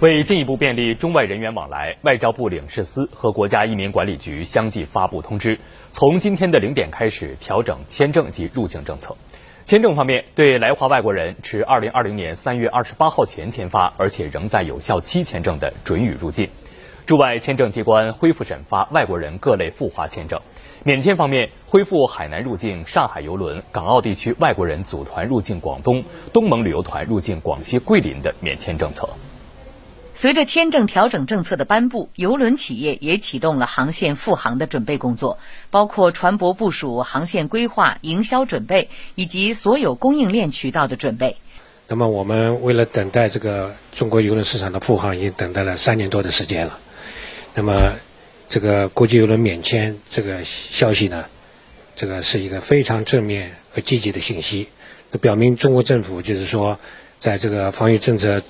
为进一步便利中外人员往来，外交部领事司和国家移民管理局相继发布通知，从今天的零点开始调整签证及入境政策。签证方面，对来华外国人持二零二零年三月二十八号前签发而且仍在有效期签证的，准予入境。驻外签证机关恢复审发外国人各类赴华签证。免签方面，恢复海南入境上海邮轮、港澳地区外国人组团入境广东、东盟旅游团入境广西桂林的免签政策。随着签证调整政策的颁布，邮轮企业也启动了航线复航的准备工作，包括船舶部署、航线规划、营销准备以及所有供应链渠道的准备。那么，我们为了等待这个中国邮轮市场的复航，已经等待了三年多的时间了。那么，这个国际邮轮免签这个消息呢，这个是一个非常正面和积极的信息，表明中国政府就是说，在这个防御政策。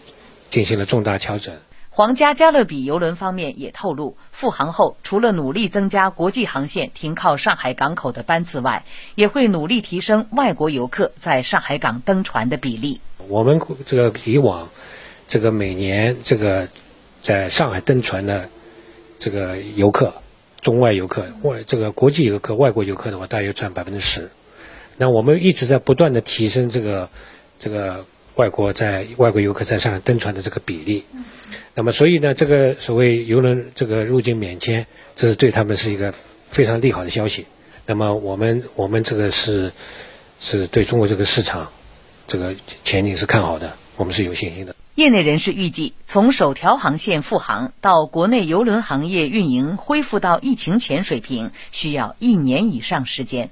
进行了重大调整。皇家加勒比邮轮方面也透露，复航后除了努力增加国际航线停靠上海港口的班次外，也会努力提升外国游客在上海港登船的比例。我们这个以往，这个每年这个在上海登船的这个游客，中外游客、外这个国际游客、外国游客的话，大约占百分之十。那我们一直在不断的提升这个这个。外国在外国游客在上海登船的这个比例，那么所以呢，这个所谓游轮这个入境免签，这是对他们是一个非常利好的消息。那么我们我们这个是是对中国这个市场这个前景是看好的，我们是有信心的。业内人士预计，从首条航线复航到国内邮轮行业运营恢复到疫情前水平，需要一年以上时间。